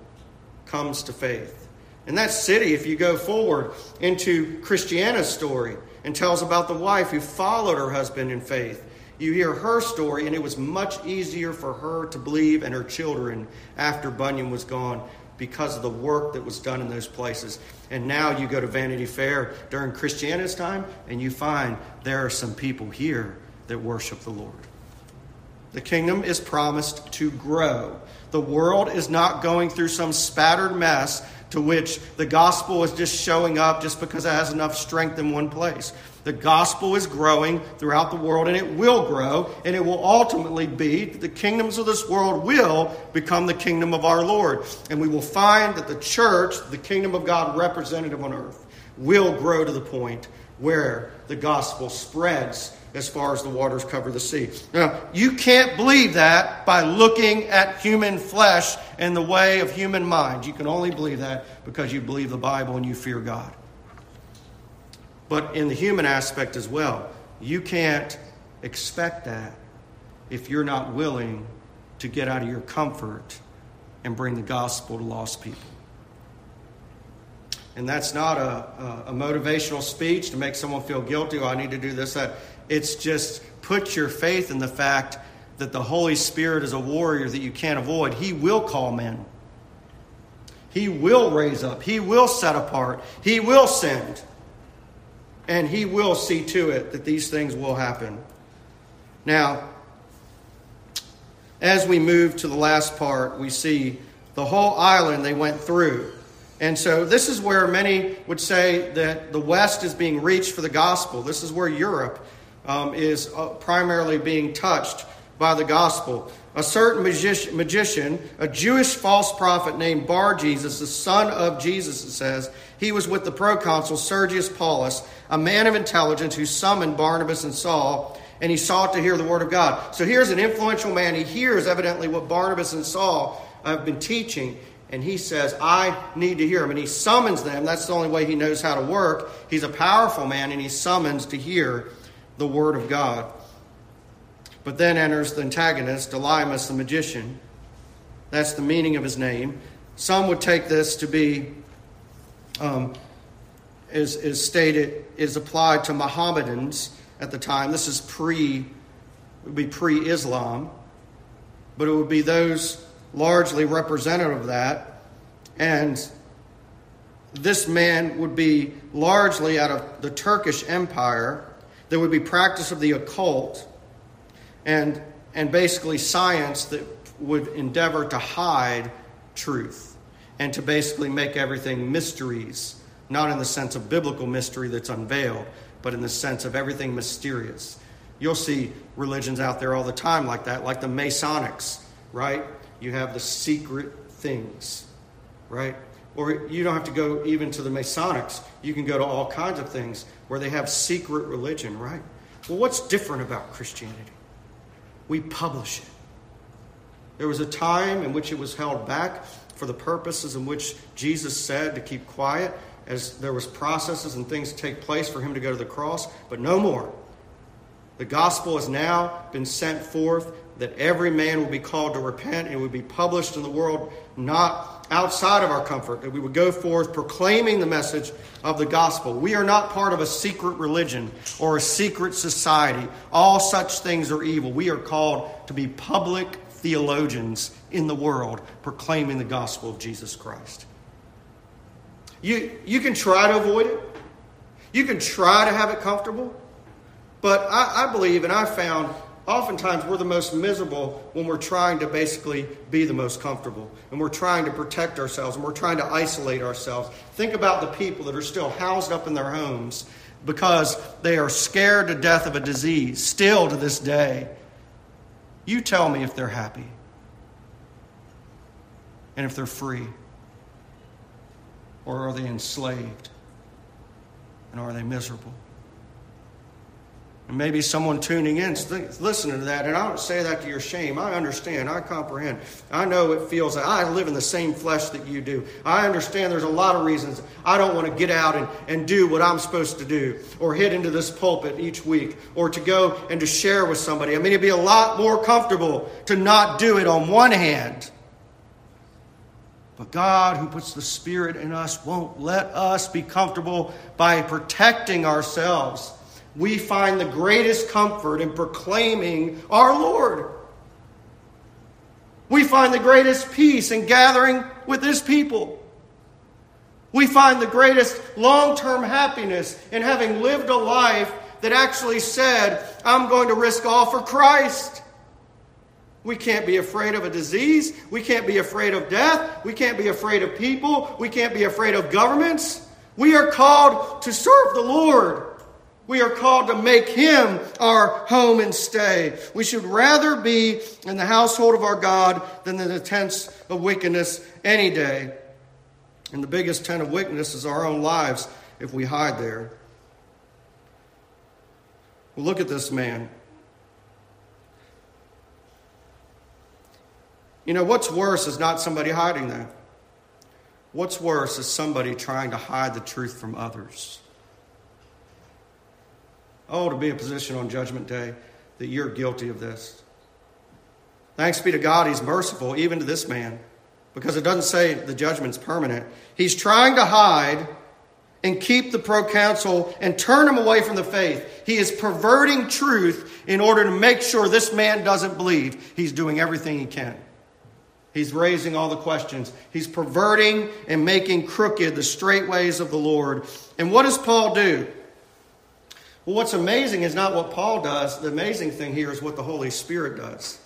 comes to faith. In that city, if you go forward into Christiana's story and tells about the wife who followed her husband in faith, you hear her story, and it was much easier for her to believe and her children after Bunyan was gone because of the work that was done in those places. And now you go to Vanity Fair during Christiana's time, and you find there are some people here that worship the Lord. The kingdom is promised to grow. The world is not going through some spattered mess to which the gospel is just showing up just because it has enough strength in one place. The gospel is growing throughout the world, and it will grow, and it will ultimately be the kingdoms of this world will become the kingdom of our Lord. And we will find that the church, the kingdom of God representative on earth, will grow to the point where the gospel spreads as far as the waters cover the sea. Now, you can't believe that by looking at human flesh and the way of human mind. You can only believe that because you believe the Bible and you fear God. But in the human aspect as well, you can't expect that if you're not willing to get out of your comfort and bring the gospel to lost people. And that's not a, a, a motivational speech to make someone feel guilty, oh, I need to do this, that. It's just put your faith in the fact that the Holy Spirit is a warrior that you can't avoid. He will call men. He will raise up. He will set apart. He will send. And He will see to it that these things will happen. Now, as we move to the last part, we see the whole island they went through. And so, this is where many would say that the West is being reached for the gospel. This is where Europe um, is uh, primarily being touched by the gospel. A certain magic- magician, a Jewish false prophet named Bar Jesus, the son of Jesus, it says, he was with the proconsul Sergius Paulus, a man of intelligence who summoned Barnabas and Saul, and he sought to hear the word of God. So here's an influential man. He hears evidently what Barnabas and Saul have been teaching, and he says, I need to hear him. And he summons them. That's the only way he knows how to work. He's a powerful man, and he summons to hear the Word of God. But then enters the antagonist, Elymas the magician. That's the meaning of his name. Some would take this to be, um, is, is stated, is applied to Mohammedans at the time. This is pre, would be pre-Islam, but it would be those largely representative of that. And this man would be largely out of the Turkish Empire there would be practice of the occult and, and basically science that would endeavor to hide truth and to basically make everything mysteries, not in the sense of biblical mystery that's unveiled, but in the sense of everything mysterious. You'll see religions out there all the time like that, like the Masonics, right? You have the secret things, right? Or you don't have to go even to the Masonics. You can go to all kinds of things where they have secret religion, right? Well, what's different about Christianity? We publish it. There was a time in which it was held back for the purposes in which Jesus said to keep quiet as there was processes and things to take place for him to go to the cross, but no more. The gospel has now been sent forth that every man will be called to repent and will be published in the world not outside of our comfort, that we would go forth proclaiming the message of the gospel. We are not part of a secret religion or a secret society. All such things are evil. We are called to be public theologians in the world proclaiming the gospel of Jesus Christ. You, you can try to avoid it, you can try to have it comfortable, but I, I believe and I found oftentimes we're the most miserable when we're trying to basically be the most comfortable and we're trying to protect ourselves and we're trying to isolate ourselves. Think about the people that are still housed up in their homes because they are scared to death of a disease, still to this day. You tell me if they're happy and if they're free. or are they enslaved? And are they miserable? And maybe someone tuning in listening to that, and I don't say that to your shame. I understand. I comprehend. I know it feels like I live in the same flesh that you do. I understand there's a lot of reasons I don't want to get out and, and do what I'm supposed to do, or hit into this pulpit each week, or to go and to share with somebody. I mean, it'd be a lot more comfortable to not do it on one hand. But God, who puts the Spirit in us, won't let us be comfortable by protecting ourselves we find the greatest comfort in proclaiming our Lord. We find the greatest peace in gathering with His people. We find the greatest long term happiness in having lived a life that actually said, I'm going to risk all for Christ. We can't be afraid of a disease. We can't be afraid of death. We can't be afraid of people. We can't be afraid of governments. We are called to serve the Lord. We are called to make him our home and stay. We should rather be in the household of our God than in the tents of wickedness any day. And the biggest tent of wickedness is our own lives if we hide there. Well, look at this man. You know, what's worse is not somebody hiding that. What's worse is somebody trying to hide the truth from others. Oh, to be a position on Judgment Day that you're guilty of this. Thanks be to God, He's merciful even to this man because it doesn't say the judgment's permanent. He's trying to hide and keep the proconsul and turn him away from the faith. He is perverting truth in order to make sure this man doesn't believe. He's doing everything he can. He's raising all the questions. He's perverting and making crooked the straight ways of the Lord. And what does Paul do? Well, what's amazing is not what Paul does. The amazing thing here is what the Holy Spirit does.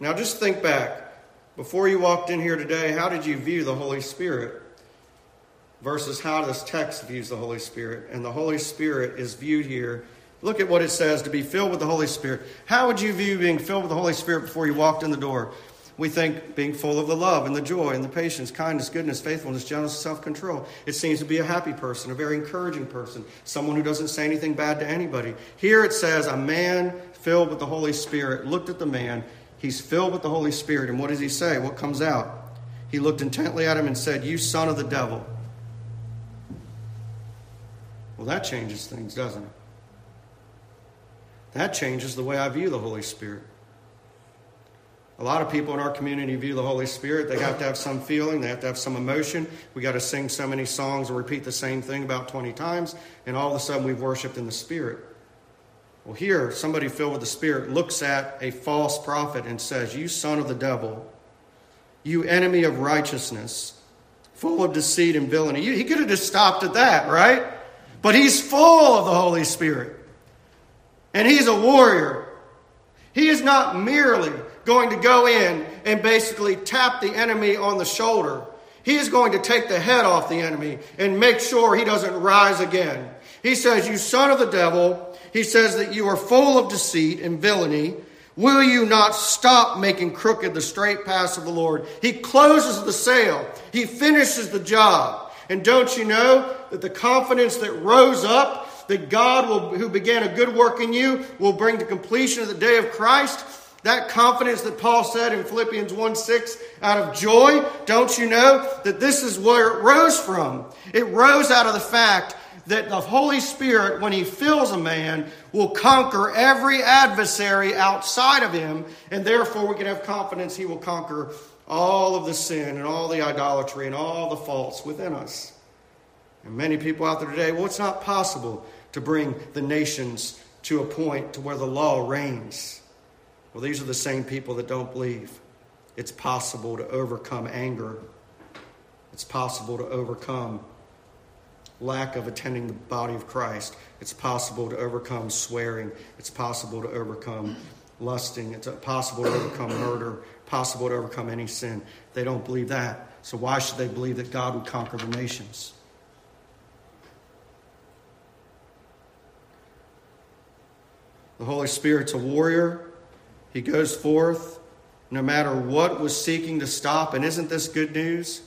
Now, just think back. Before you walked in here today, how did you view the Holy Spirit? Versus how this text views the Holy Spirit. And the Holy Spirit is viewed here. Look at what it says to be filled with the Holy Spirit. How would you view being filled with the Holy Spirit before you walked in the door? We think being full of the love and the joy and the patience, kindness, goodness, faithfulness, gentleness, self control. It seems to be a happy person, a very encouraging person, someone who doesn't say anything bad to anybody. Here it says, a man filled with the Holy Spirit looked at the man. He's filled with the Holy Spirit. And what does he say? What comes out? He looked intently at him and said, You son of the devil. Well, that changes things, doesn't it? That changes the way I view the Holy Spirit. A lot of people in our community view the Holy Spirit. They have to have some feeling, they have to have some emotion. We got to sing so many songs and repeat the same thing about 20 times, and all of a sudden we've worshiped in the Spirit. Well, here, somebody filled with the Spirit looks at a false prophet and says, You son of the devil, you enemy of righteousness, full of deceit and villainy. He could have just stopped at that, right? But he's full of the Holy Spirit. And he's a warrior. He is not merely going to go in and basically tap the enemy on the shoulder. He is going to take the head off the enemy and make sure he doesn't rise again. He says, You son of the devil, he says that you are full of deceit and villainy. Will you not stop making crooked the straight paths of the Lord? He closes the sale, he finishes the job. And don't you know that the confidence that rose up, that God will, who began a good work in you, will bring to completion of the day of Christ? That confidence that Paul said in Philippians 1 6 out of joy, don't you know that this is where it rose from? It rose out of the fact that the Holy Spirit, when He fills a man, will conquer every adversary outside of him, and therefore we can have confidence He will conquer all of the sin and all the idolatry and all the faults within us. And many people out there today, well, it's not possible to bring the nations to a point to where the law reigns. Well, these are the same people that don't believe. It's possible to overcome anger. It's possible to overcome lack of attending the body of Christ. It's possible to overcome swearing. It's possible to overcome lusting. It's possible to overcome murder. Possible to overcome any sin. They don't believe that. So why should they believe that God would conquer the nations? The Holy Spirit's a warrior. He goes forth no matter what was seeking to stop. And isn't this good news?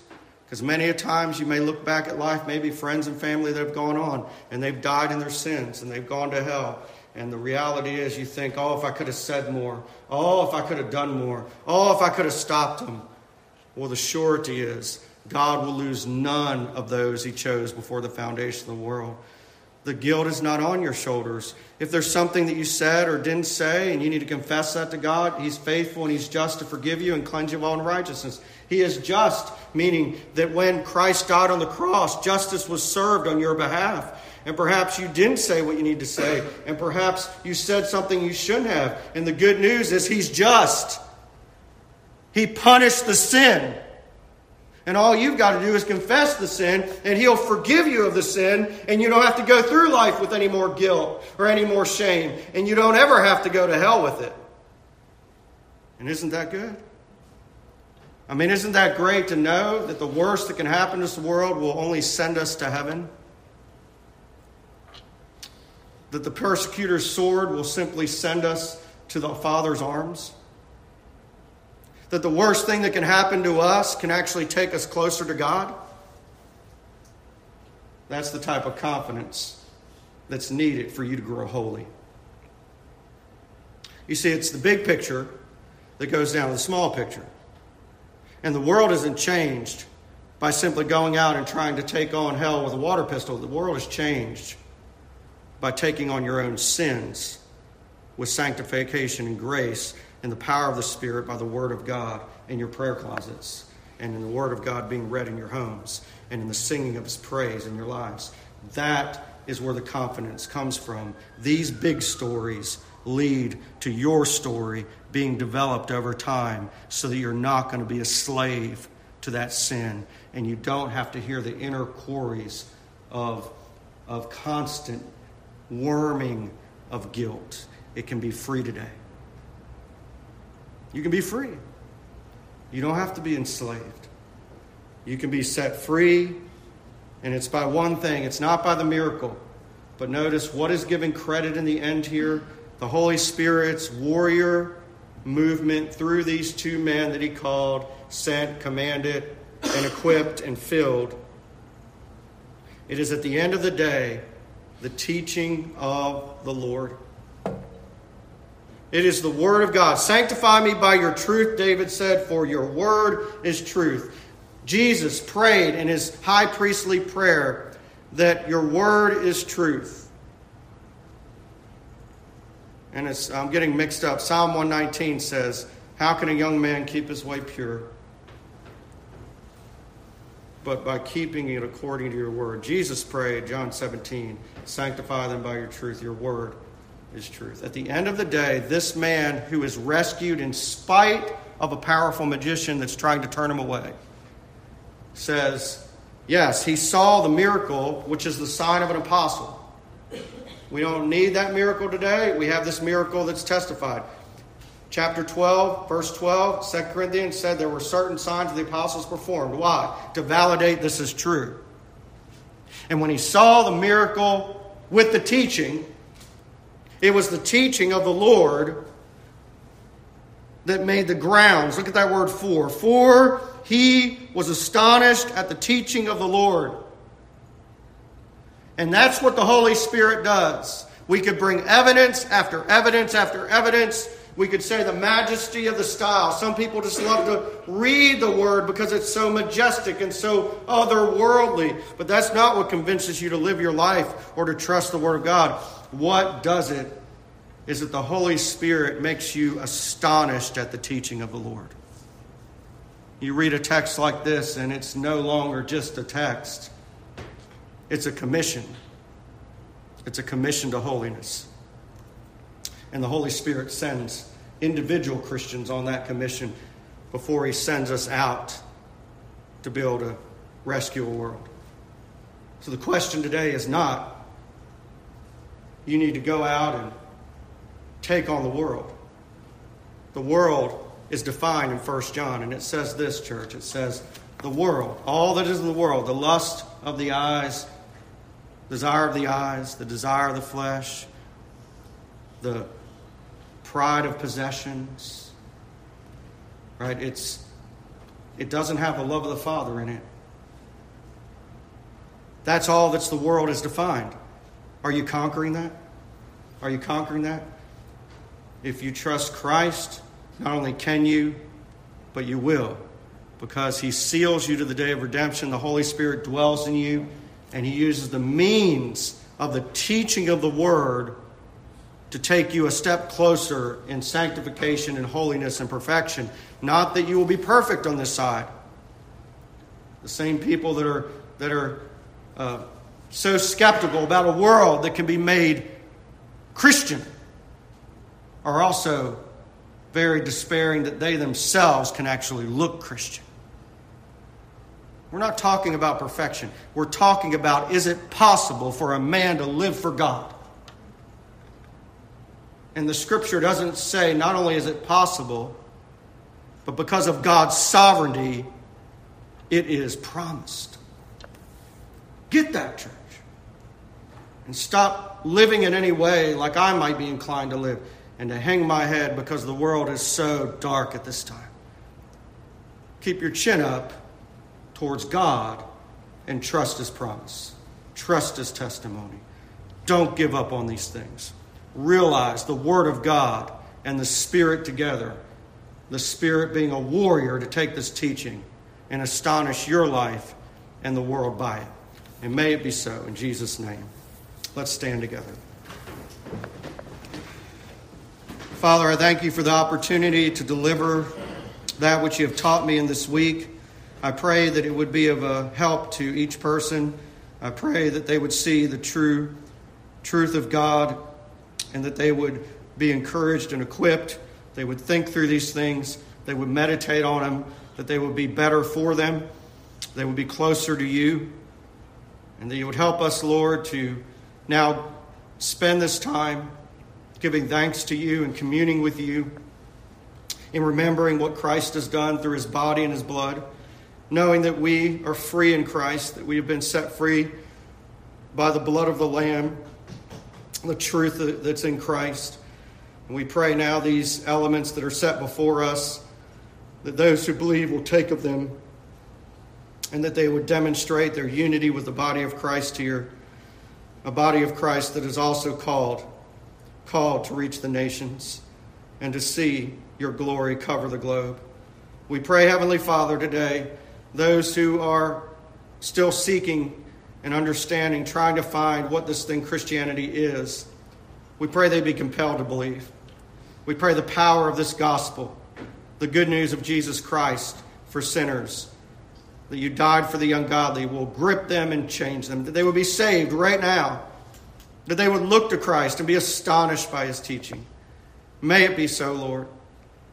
Because many a times you may look back at life, maybe friends and family that have gone on, and they've died in their sins and they've gone to hell. And the reality is, you think, oh, if I could have said more. Oh, if I could have done more. Oh, if I could have stopped them. Well, the surety is, God will lose none of those he chose before the foundation of the world. The guilt is not on your shoulders. If there's something that you said or didn't say and you need to confess that to God, He's faithful and He's just to forgive you and cleanse you of all unrighteousness. He is just, meaning that when Christ died on the cross, justice was served on your behalf. And perhaps you didn't say what you need to say, and perhaps you said something you shouldn't have. And the good news is He's just. He punished the sin. And all you've got to do is confess the sin, and He'll forgive you of the sin, and you don't have to go through life with any more guilt or any more shame, and you don't ever have to go to hell with it. And isn't that good? I mean, isn't that great to know that the worst that can happen to this world will only send us to heaven? That the persecutor's sword will simply send us to the Father's arms? That the worst thing that can happen to us can actually take us closer to God? That's the type of confidence that's needed for you to grow holy. You see, it's the big picture that goes down to the small picture. And the world isn't changed by simply going out and trying to take on hell with a water pistol. The world is changed by taking on your own sins with sanctification and grace in the power of the Spirit by the Word of God in your prayer closets and in the Word of God being read in your homes and in the singing of His praise in your lives. That is where the confidence comes from. These big stories lead to your story being developed over time so that you're not going to be a slave to that sin and you don't have to hear the inner quarries of, of constant worming of guilt. It can be free today. You can be free. You don't have to be enslaved. You can be set free, and it's by one thing it's not by the miracle. But notice what is given credit in the end here the Holy Spirit's warrior movement through these two men that he called, sent, commanded, and equipped and filled. It is at the end of the day the teaching of the Lord. It is the Word of God. Sanctify me by your truth, David said, for your Word is truth. Jesus prayed in his high priestly prayer that your Word is truth. And it's, I'm getting mixed up. Psalm 119 says, How can a young man keep his way pure? But by keeping it according to your word. Jesus prayed, John 17, Sanctify them by your truth. Your word is truth. At the end of the day, this man who is rescued in spite of a powerful magician that's trying to turn him away says, Yes, he saw the miracle, which is the sign of an apostle. We don't need that miracle today. We have this miracle that's testified. Chapter 12, verse 12, 2 Corinthians said there were certain signs the apostles performed. Why? To validate this is true. And when he saw the miracle with the teaching, it was the teaching of the Lord that made the grounds. Look at that word for. For he was astonished at the teaching of the Lord. And that's what the Holy Spirit does. We could bring evidence after evidence after evidence. We could say the majesty of the style. Some people just love to read the word because it's so majestic and so otherworldly. But that's not what convinces you to live your life or to trust the word of God. What does it is that the Holy Spirit makes you astonished at the teaching of the Lord. You read a text like this, and it's no longer just a text, it's a commission. It's a commission to holiness. And the Holy Spirit sends individual Christians on that commission before He sends us out to able to rescue a world. So the question today is not you need to go out and take on the world. The world is defined in 1 John, and it says this, church. It says, the world, all that is in the world, the lust of the eyes, desire of the eyes, the desire of the flesh, the pride of possessions, right? It's, it doesn't have the love of the Father in it. That's all that the world is defined. Are you conquering that? Are you conquering that? If you trust Christ, not only can you, but you will, because He seals you to the day of redemption. The Holy Spirit dwells in you, and He uses the means of the teaching of the Word to take you a step closer in sanctification and holiness and perfection. Not that you will be perfect on this side. The same people that are, that are uh, so skeptical about a world that can be made Christian are also very despairing that they themselves can actually look Christian. We're not talking about perfection. We're talking about is it possible for a man to live for God? And the scripture doesn't say not only is it possible, but because of God's sovereignty, it is promised. Get that, church. And stop living in any way like I might be inclined to live and to hang my head because the world is so dark at this time. Keep your chin up towards God and trust His promise. Trust His testimony. Don't give up on these things. Realize the Word of God and the Spirit together, the Spirit being a warrior to take this teaching and astonish your life and the world by it. And may it be so in Jesus' name. Let's stand together. Father, I thank you for the opportunity to deliver that which you have taught me in this week. I pray that it would be of a help to each person. I pray that they would see the true truth of God and that they would be encouraged and equipped. They would think through these things. They would meditate on them, that they would be better for them. They would be closer to you. And that you would help us, Lord, to now spend this time giving thanks to you and communing with you, in remembering what Christ has done through his body and his blood, knowing that we are free in Christ, that we have been set free by the blood of the Lamb, the truth that's in Christ. And we pray now these elements that are set before us, that those who believe will take of them, and that they would demonstrate their unity with the body of Christ here, a body of Christ that is also called called to reach the nations and to see your glory cover the globe. We pray, Heavenly Father, today, those who are still seeking and understanding, trying to find what this thing Christianity is, we pray they be compelled to believe. We pray the power of this gospel, the good news of Jesus Christ for sinners, that you died for the ungodly, will grip them and change them, that they will be saved right now that they would look to Christ and be astonished by his teaching. May it be so, Lord.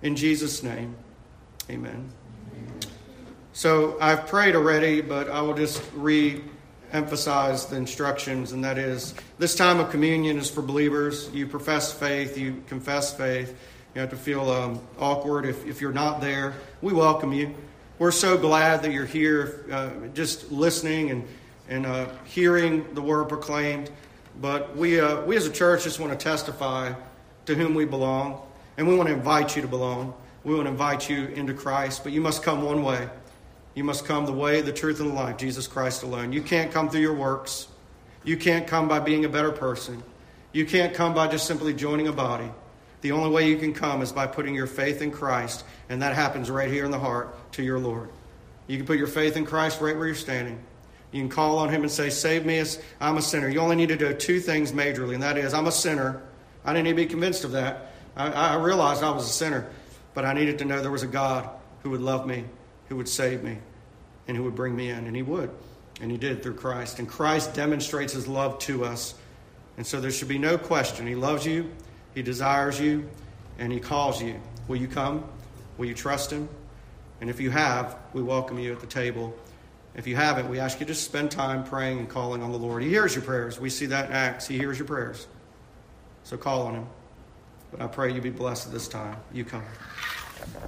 In Jesus' name, amen. So I've prayed already, but I will just re emphasize the instructions, and that is this time of communion is for believers. You profess faith, you confess faith. You have to feel um, awkward if, if you're not there. We welcome you. We're so glad that you're here, uh, just listening and, and uh, hearing the word proclaimed. But we, uh, we as a church just want to testify to whom we belong, and we want to invite you to belong. We want to invite you into Christ, but you must come one way. You must come the way, the truth, and the life, Jesus Christ alone. You can't come through your works. You can't come by being a better person. You can't come by just simply joining a body. The only way you can come is by putting your faith in Christ, and that happens right here in the heart to your Lord. You can put your faith in Christ right where you're standing. You can call on him and say, Save me I'm a sinner. You only need to do two things majorly, and that is, I'm a sinner. I didn't need to be convinced of that. I, I realized I was a sinner, but I needed to know there was a God who would love me, who would save me, and who would bring me in. And he would. And he did through Christ. And Christ demonstrates his love to us. And so there should be no question. He loves you, he desires you, and he calls you. Will you come? Will you trust him? And if you have, we welcome you at the table if you haven't, we ask you to spend time praying and calling on the Lord. He hears your prayers. We see that in Acts. He hears your prayers. So call on Him. But I pray you be blessed at this time. You come.